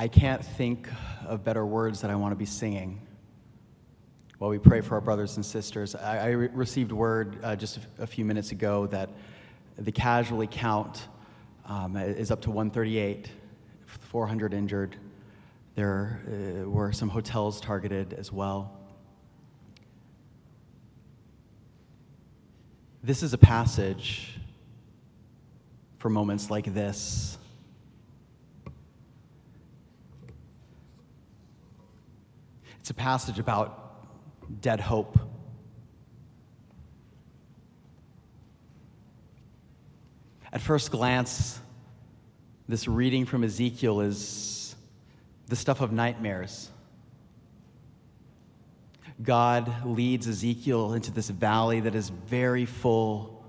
I can't think of better words that I want to be singing while we pray for our brothers and sisters. I, I re- received word uh, just a, few minutes ago that the casualty count um, is up to 138, 400 injured. There uh, were some hotels targeted as well. This is a passage for moments like this. It's a passage about dead hope. At first glance, this reading from Ezekiel is the stuff of nightmares. God leads Ezekiel into this valley that is very full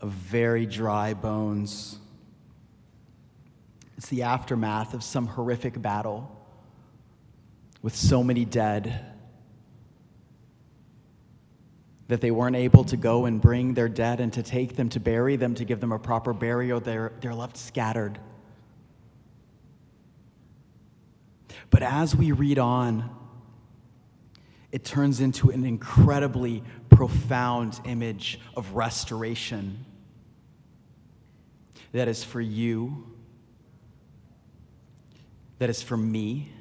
of very dry bones. It's the aftermath of some horrific battle with so many dead that they weren't able to go and bring their dead and to take them, to bury them, to give them a proper burial. They're, they're left scattered. But as we read on, it turns into an incredibly profound image of restoration that is for you, that is for me,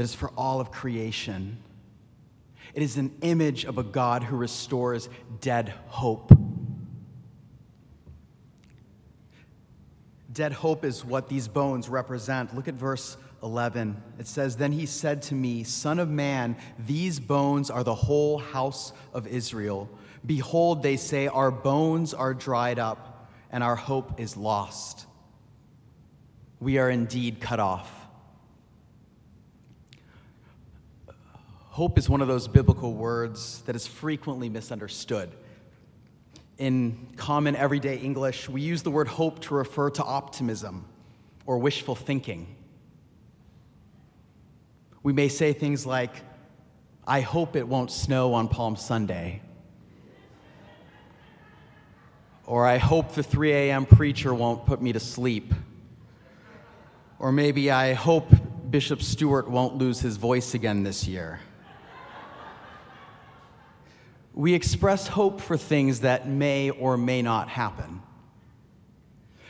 that is for all of creation. It is an image of a God who restores dead hope. Dead hope is what these bones represent. Look at verse 11. It says, Then he said to me, Son of man, these bones are the whole house of Israel. Behold, they say, Our bones are dried up, and our hope is lost. We are indeed cut off. Hope is one of those biblical words that is frequently misunderstood. In common everyday English, we use the word hope to refer to optimism or wishful thinking. We may say things like, I hope it won't snow on Palm Sunday. Or I hope the 3 a.m. preacher won't put me to sleep. Or maybe I hope Bishop Stewart won't lose his voice again this year. We express hope for things that may or may not happen.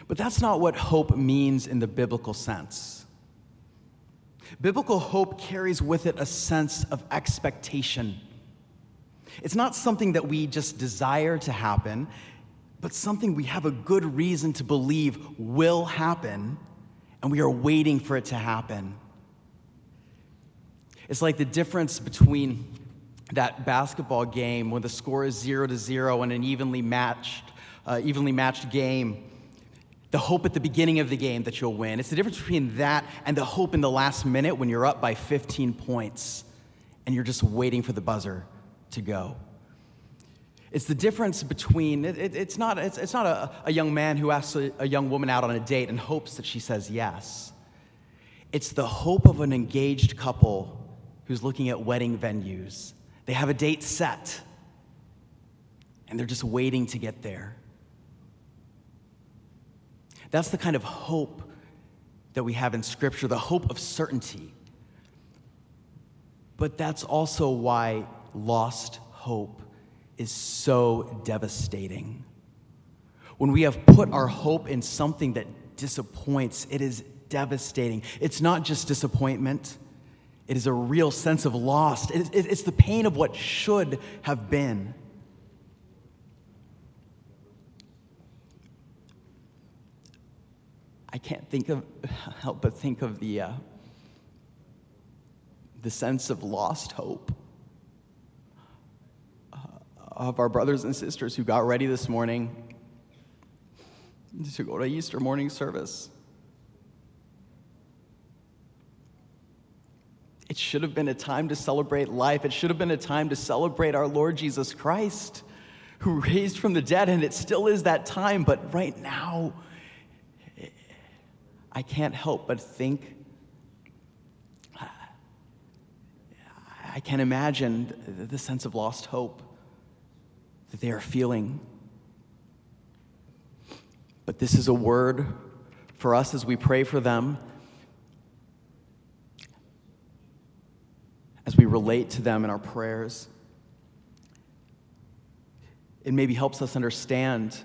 But that's not what hope means in the biblical sense. Biblical hope carries with it a sense of expectation. It's not something that we just desire to happen, but something we have a good reason to believe will happen, and we are waiting for it to happen. It's like the difference between that basketball game when the score is zero to zero and an evenly matched, uh, evenly matched game the hope at the beginning of the game that you'll win. It's the difference between that and the hope in the last minute when you're up by 15 points and you're just waiting for the buzzer to go. It's the difference between, it, it, it's not, it's, it's not a, a, young man who asks a, a young woman out on a date and hopes that she says yes. It's the hope of an engaged couple who's looking at wedding venues. They have a date set, and they're just waiting to get there. That's the kind of hope that we have in Scripture, the hope of certainty. But that's also why lost hope is so devastating. When we have put our hope in something that disappoints, it is devastating. It's not just disappointment, it is a real sense of loss. It's the pain of what should have been. I can't think of, help but think of the, uh, the sense of lost hope uh, of our brothers and sisters who got ready this morning to go to Easter morning service. It should have been a time to celebrate life. It should have been a time to celebrate our Lord Jesus Christ, who raised from the dead, and it still is that time, but right now, I can't help but think, I can't imagine the sense of lost hope that they are feeling. But this is a word for us as we pray for them, as we relate to them in our prayers. It maybe helps us understand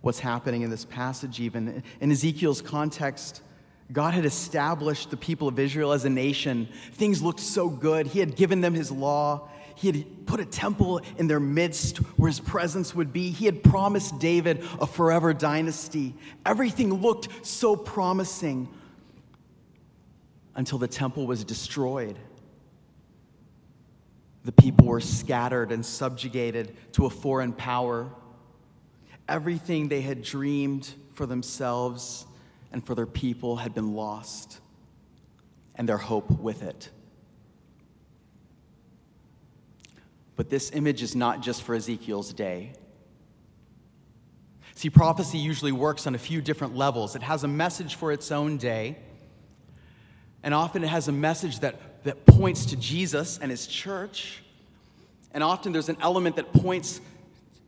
what's happening in this passage, even. In Ezekiel's context, God had established the people of Israel as a nation. Things looked so good. He had given them his law. He had put a temple in their midst where his presence would be. He had promised David a forever dynasty. Everything looked so promising until the temple was destroyed. The people were scattered and subjugated to a foreign power. Everything they had dreamed for themselves and for their people had been lost, and their hope with it. But this image is not just for Ezekiel's day. See, prophecy usually works on a few different levels. It has a message for its own day, and often it has a message that, that points to Jesus and his church. And often there's an element that points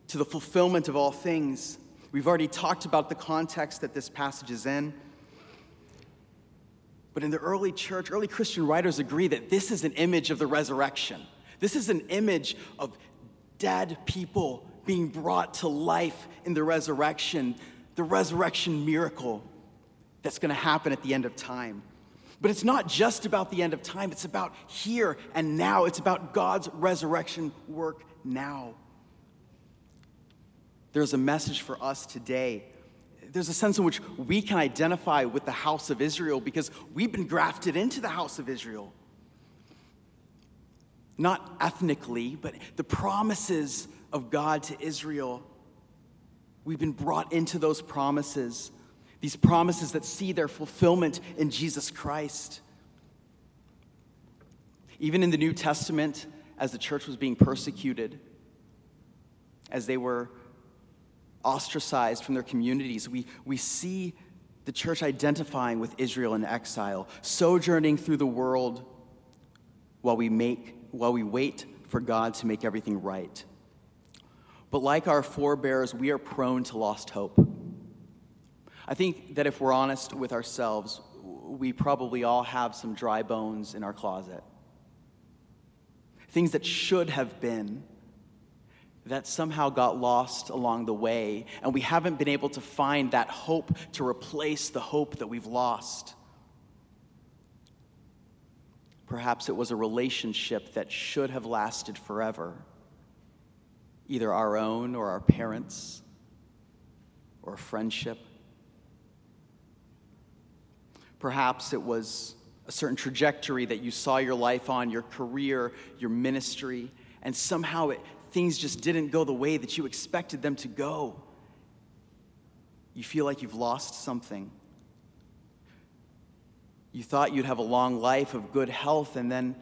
to the fulfillment of all things. We've already talked about the context that this passage is in. But in the early church, early Christian writers agree that this is an image of the resurrection. This is an image of dead people being brought to life in the resurrection, the resurrection miracle that's going to happen at the end of time. But it's not just about the end of time, it's about here and now. It's about God's resurrection work now. There's a message for us today. There's a sense in which we can identify with the house of Israel because we've been grafted into the house of Israel not ethnically, but the promises of God to Israel. We've been brought into those promises, these promises that see their fulfillment in Jesus Christ. Even in the New Testament, as the church was being persecuted, as they were ostracized from their communities, we, we see the church identifying with Israel in exile, sojourning through the world while we make while we wait for God to make everything right. But like our forebears, we are prone to lost hope. I think that if we're honest with ourselves, we probably all have some dry bones in our closet. Things that should have been, that somehow got lost along the way, and we haven't been able to find that hope to replace the hope that we've lost. Perhaps it was a relationship that should have lasted forever, either our own or our parents, or a friendship. Perhaps it was a certain trajectory that you saw your life on, your career, your ministry, and somehow it, things just didn't go the way that you expected them to go. You feel like you've lost something. You thought you'd have a long life of good health, and then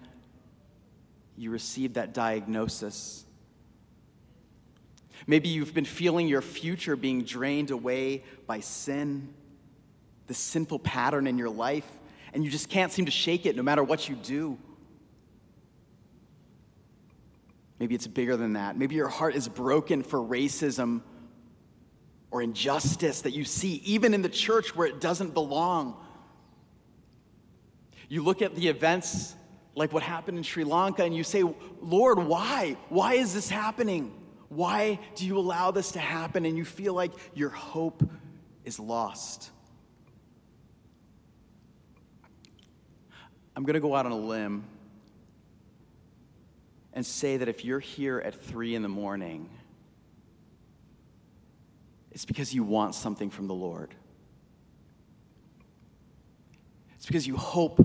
you received that diagnosis. Maybe you've been feeling your future being drained away by sin, the sinful pattern in your life, and you just can't seem to shake it no matter what you do. Maybe it's bigger than that. Maybe your heart is broken for racism or injustice that you see, even in the church where it doesn't belong. You look at the events like what happened in Sri Lanka and you say, Lord, why? Why is this happening? Why do you allow this to happen? And you feel like your hope is lost. I'm going to go out on a limb and say that if you're here at three in the morning, it's because you want something from the Lord. It's because you hope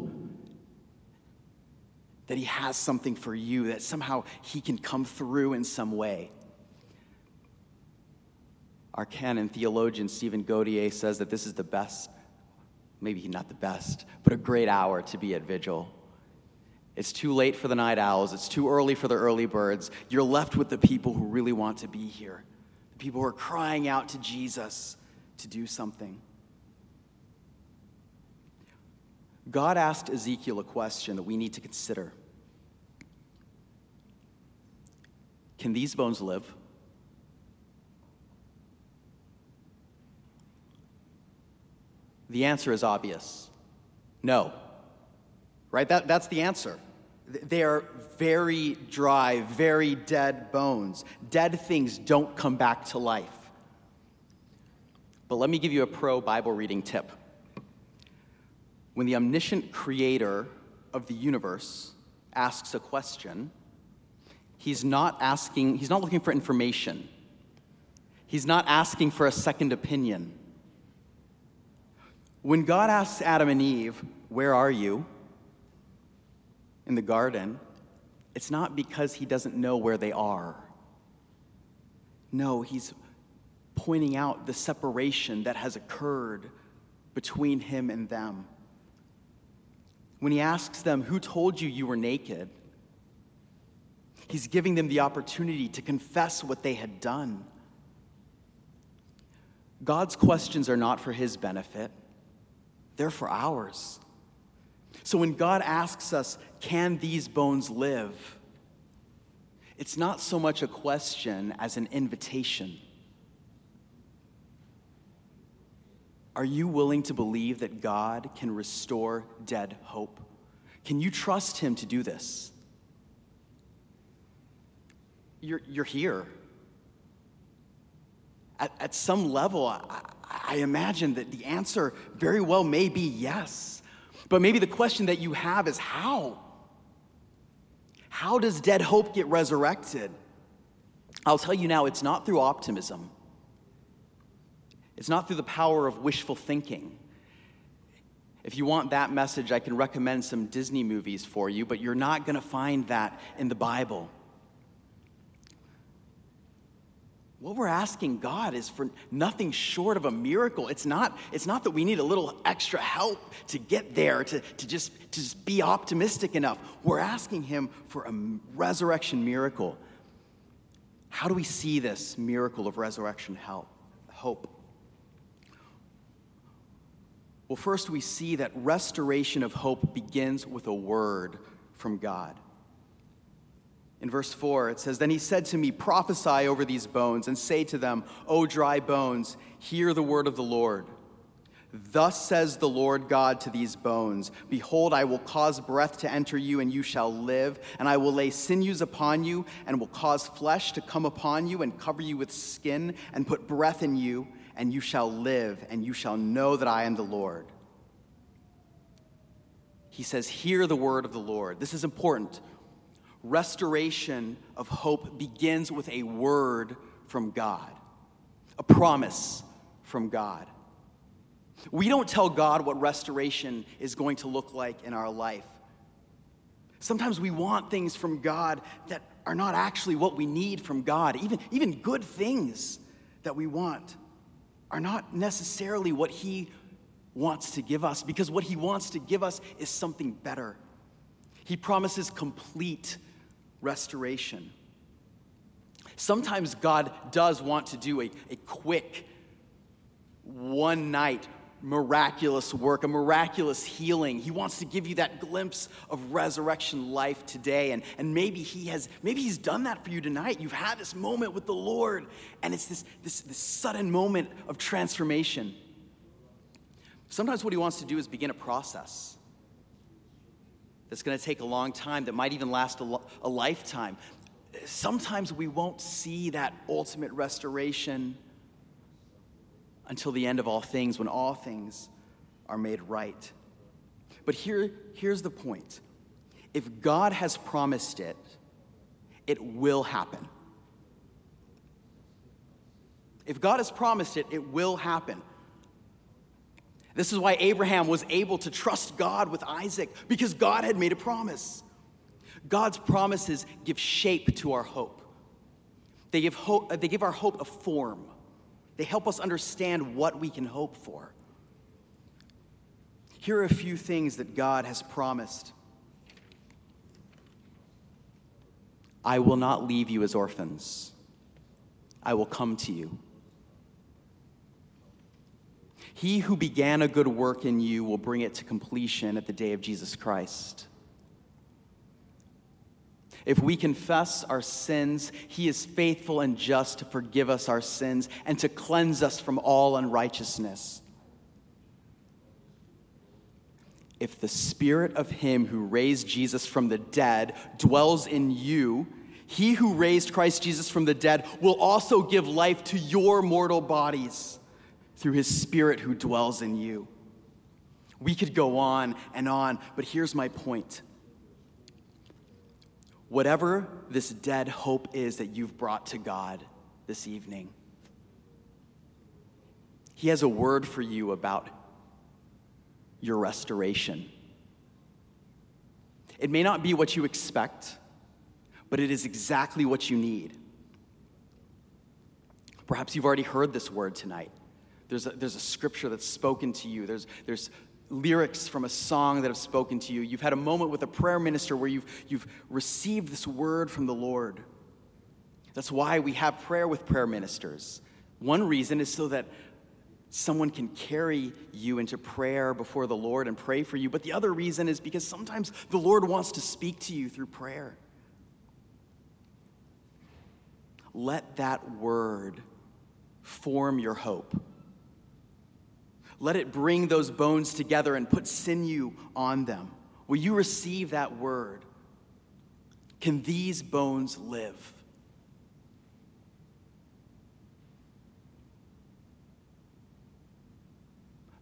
that He has something for you, that somehow He can come through in some way. Our canon theologian Stephen Gaudier says that this is the best, maybe not the best, but a great hour to be at vigil. It's too late for the night owls, it's too early for the early birds. You're left with the people who really want to be here, the people who are crying out to Jesus to do something. God asked Ezekiel a question that we need to consider Can these bones live? The answer is obvious no. Right? That, that's the answer. They are very dry, very dead bones. Dead things don't come back to life. But let me give you a pro Bible reading tip. When the omniscient creator of the universe asks a question, he's not asking, he's not looking for information. He's not asking for a second opinion. When God asks Adam and Eve, Where are you? in the garden, it's not because he doesn't know where they are. No, he's pointing out the separation that has occurred between him and them. When he asks them, Who told you you were naked? He's giving them the opportunity to confess what they had done. God's questions are not for his benefit, they're for ours. So when God asks us, Can these bones live? It's not so much a question as an invitation. Are you willing to believe that God can restore dead hope? Can you trust Him to do this? You're, you're here. At, at some level, I, I imagine that the answer very well may be yes. But maybe the question that you have is how? How does dead hope get resurrected? I'll tell you now, it's not through optimism. It's not through the power of wishful thinking. If you want that message, I can recommend some Disney movies for you, but you're not going to find that in the Bible. What we're asking God is for nothing short of a miracle. It's not, it's not that we need a little extra help to get there, to, to, just, to just be optimistic enough. We're asking Him for a resurrection miracle. How do we see this miracle of resurrection help, hope? Well, first, we see that restoration of hope begins with a word from God. In verse 4, it says, Then he said to me, Prophesy over these bones, and say to them, O dry bones, hear the word of the Lord. Thus says the Lord God to these bones Behold, I will cause breath to enter you, and you shall live. And I will lay sinews upon you, and will cause flesh to come upon you, and cover you with skin, and put breath in you, and you shall live, and you shall know that I am the Lord. He says, Hear the word of the Lord. This is important restoration of hope begins with a word from God, a promise from God. We don't tell God what restoration is going to look like in our life. Sometimes we want things from God that are not actually what we need from God. Even, even good things that we want are not necessarily what He wants to give us, because what He wants to give us is something better. He promises complete restoration. Sometimes God does want to do a, a quick, one night, miraculous work, a miraculous healing. He wants to give you that glimpse of resurrection life today. And, and maybe he has, maybe he's done that for you tonight. You've had this moment with the Lord, and it's this, this, this sudden moment of transformation. Sometimes what he wants to do is begin a process that's going to take a long time, that might even last a, lo- a lifetime. Sometimes we won't see that ultimate restoration until the end of all things, when all things are made right. But here, here's the point if God has promised it, it will happen. If God has promised it, it will happen. This is why Abraham was able to trust God with Isaac, because God had made a promise. God's promises give shape to our hope. They give, hope, uh, they give our hope a form. They help us understand what we can hope for. Here are a few things that God has promised I will not leave you as orphans, I will come to you. He who began a good work in you will bring it to completion at the day of Jesus Christ. If we confess our sins, he is faithful and just to forgive us our sins and to cleanse us from all unrighteousness. if the spirit of him who raised Jesus from the dead dwells in you, he who raised Christ Jesus from the dead will also give life to your mortal bodies through his spirit who dwells in you. We could go on and on, but here's my point. Whatever this dead hope is that you've brought to God this evening, He has a word for you about your restoration. It may not be what you expect, but it is exactly what you need. Perhaps you've already heard this word tonight. There's a, there's a scripture that's spoken to you. There's, there's lyrics from a song that have spoken to you. You've had a moment with a prayer minister where you've, you've received this word from the Lord. That's why we have prayer with prayer ministers. One reason is so that someone can carry you into prayer before the Lord and pray for you. But the other reason is because sometimes the Lord wants to speak to you through prayer. Let that word form your hope. Let it bring those bones together and put sinew on them. Will you receive that word? Can these bones live?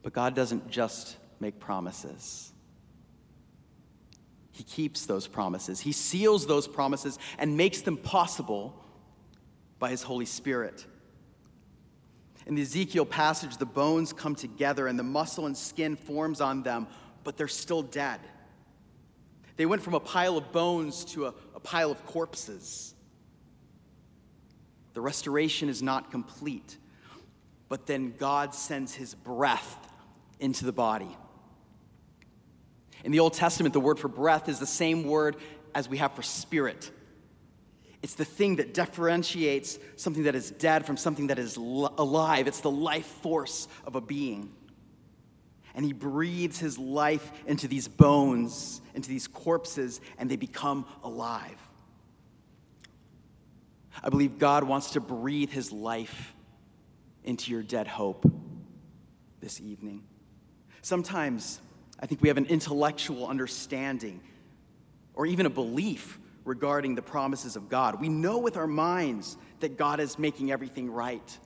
But God doesn't just make promises. He keeps those promises. He seals those promises and makes them possible by His Holy Spirit. In the Ezekiel passage, the bones come together and the muscle and skin forms on them, but they're still dead. They went from a pile of bones to a, a pile of corpses. The restoration is not complete, but then God sends his breath into the body. In the Old Testament, the word for breath is the same word as we have for spirit. It's the thing that differentiates something that is dead from something that is alive. It's the life force of a being. And he breathes his life into these bones, into these corpses, and they become alive. I believe God wants to breathe his life into your dead hope this evening. Sometimes I think we have an intellectual understanding or even a belief regarding the promises of God. We know with our minds that God is making everything right.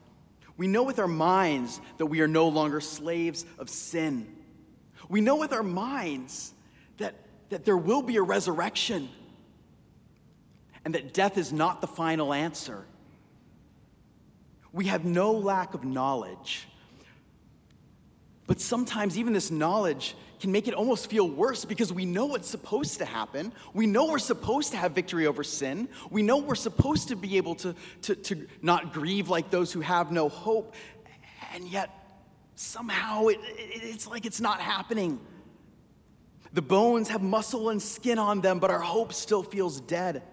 We know with our minds that we are no longer slaves of sin. We know with our minds that, that there will be a resurrection and that death is not the final answer. We have no lack of knowledge. But sometimes, even this knowledge can make it almost feel worse because we know what's supposed to happen. We know we're supposed to have victory over sin. We know we're supposed to be able to, to, to not grieve like those who have no hope. And yet, somehow, it, it, it's like it's not happening. The bones have muscle and skin on them, but our hope still feels dead.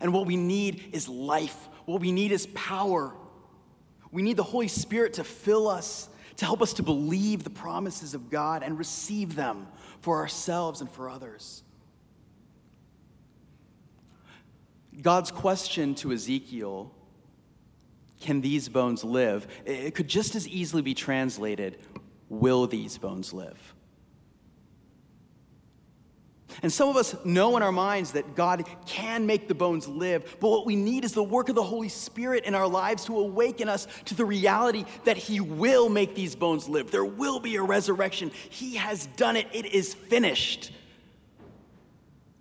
And what we need is life. What we need is power. We need the Holy Spirit to fill us to help us to believe the promises of God and receive them for ourselves and for others. God's question to Ezekiel, can these bones live? It could just as easily be translated, will these bones live? And some of us know in our minds that God can make the bones live, but what we need is the work of the Holy Spirit in our lives to awaken us to the reality that He will make these bones live. There will be a resurrection. He has done it, it is finished.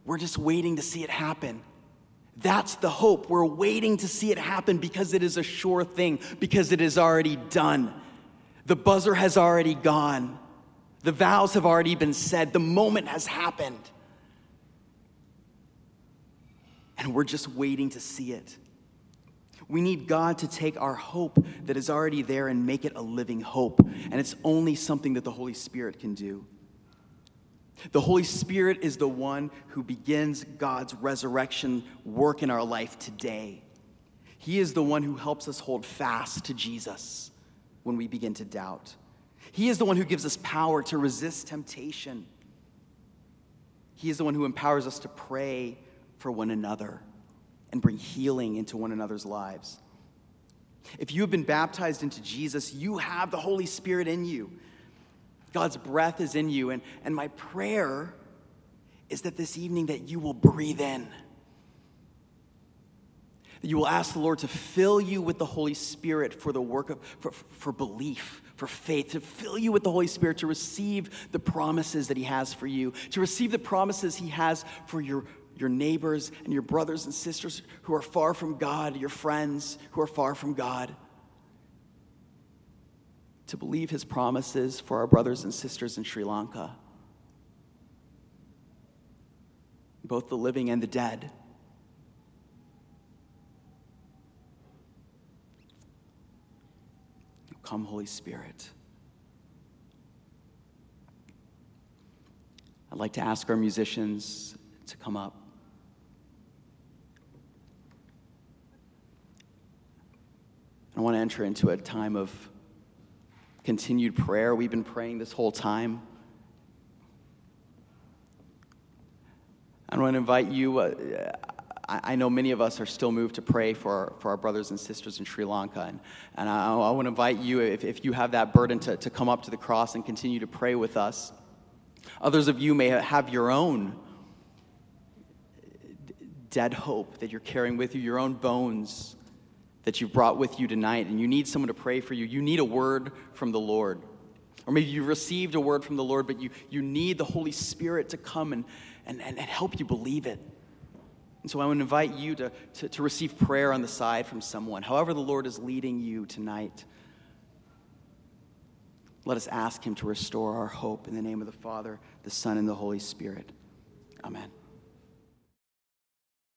We're just waiting to see it happen. That's the hope. We're waiting to see it happen because it is a sure thing, because it is already done. The buzzer has already gone. The vows have already been said. The moment has happened. And we're just waiting to see it. We need God to take our hope that is already there and make it a living hope. And it's only something that the Holy Spirit can do. The Holy Spirit is the one who begins God's resurrection work in our life today. He is the one who helps us hold fast to Jesus when we begin to doubt. He is the one who gives us power to resist temptation. He is the one who empowers us to pray for one another and bring healing into one another's lives. If you have been baptized into Jesus, you have the Holy Spirit in you. God's breath is in you. And, and my prayer is that this evening that you will breathe in. That you will ask the Lord to fill you with the Holy Spirit for the work of, for, for belief, for faith, to fill you with the Holy Spirit to receive the promises that He has for you, to receive the promises He has for your, your neighbors and your brothers and sisters who are far from God, your friends who are far from God to believe his promises for our brothers and sisters in Sri Lanka, both the living and the dead. Come, Holy Spirit. I'd like to ask our musicians to come up. I want to enter into a time of continued prayer. We've been praying this whole time. I want to invite you. Uh, I, know many of us are still moved to pray for our, for our brothers and sisters in Sri Lanka. And, and I, I want to invite you, if, if you have that burden, to, to come up to the cross and continue to pray with us. Others of you may have your own dead hope that you're carrying with you, your own bones that you've brought with you tonight and you need someone to pray for you, you need a word from the Lord. Or maybe you received a word from the Lord, but you, you need the Holy Spirit to come and, and, and, help you believe it. And so I would invite you to, to, to receive prayer on the side from someone. However, the Lord is leading you tonight, let us ask Him to restore our hope in the name of the Father, the Son, and the Holy Spirit. Amen.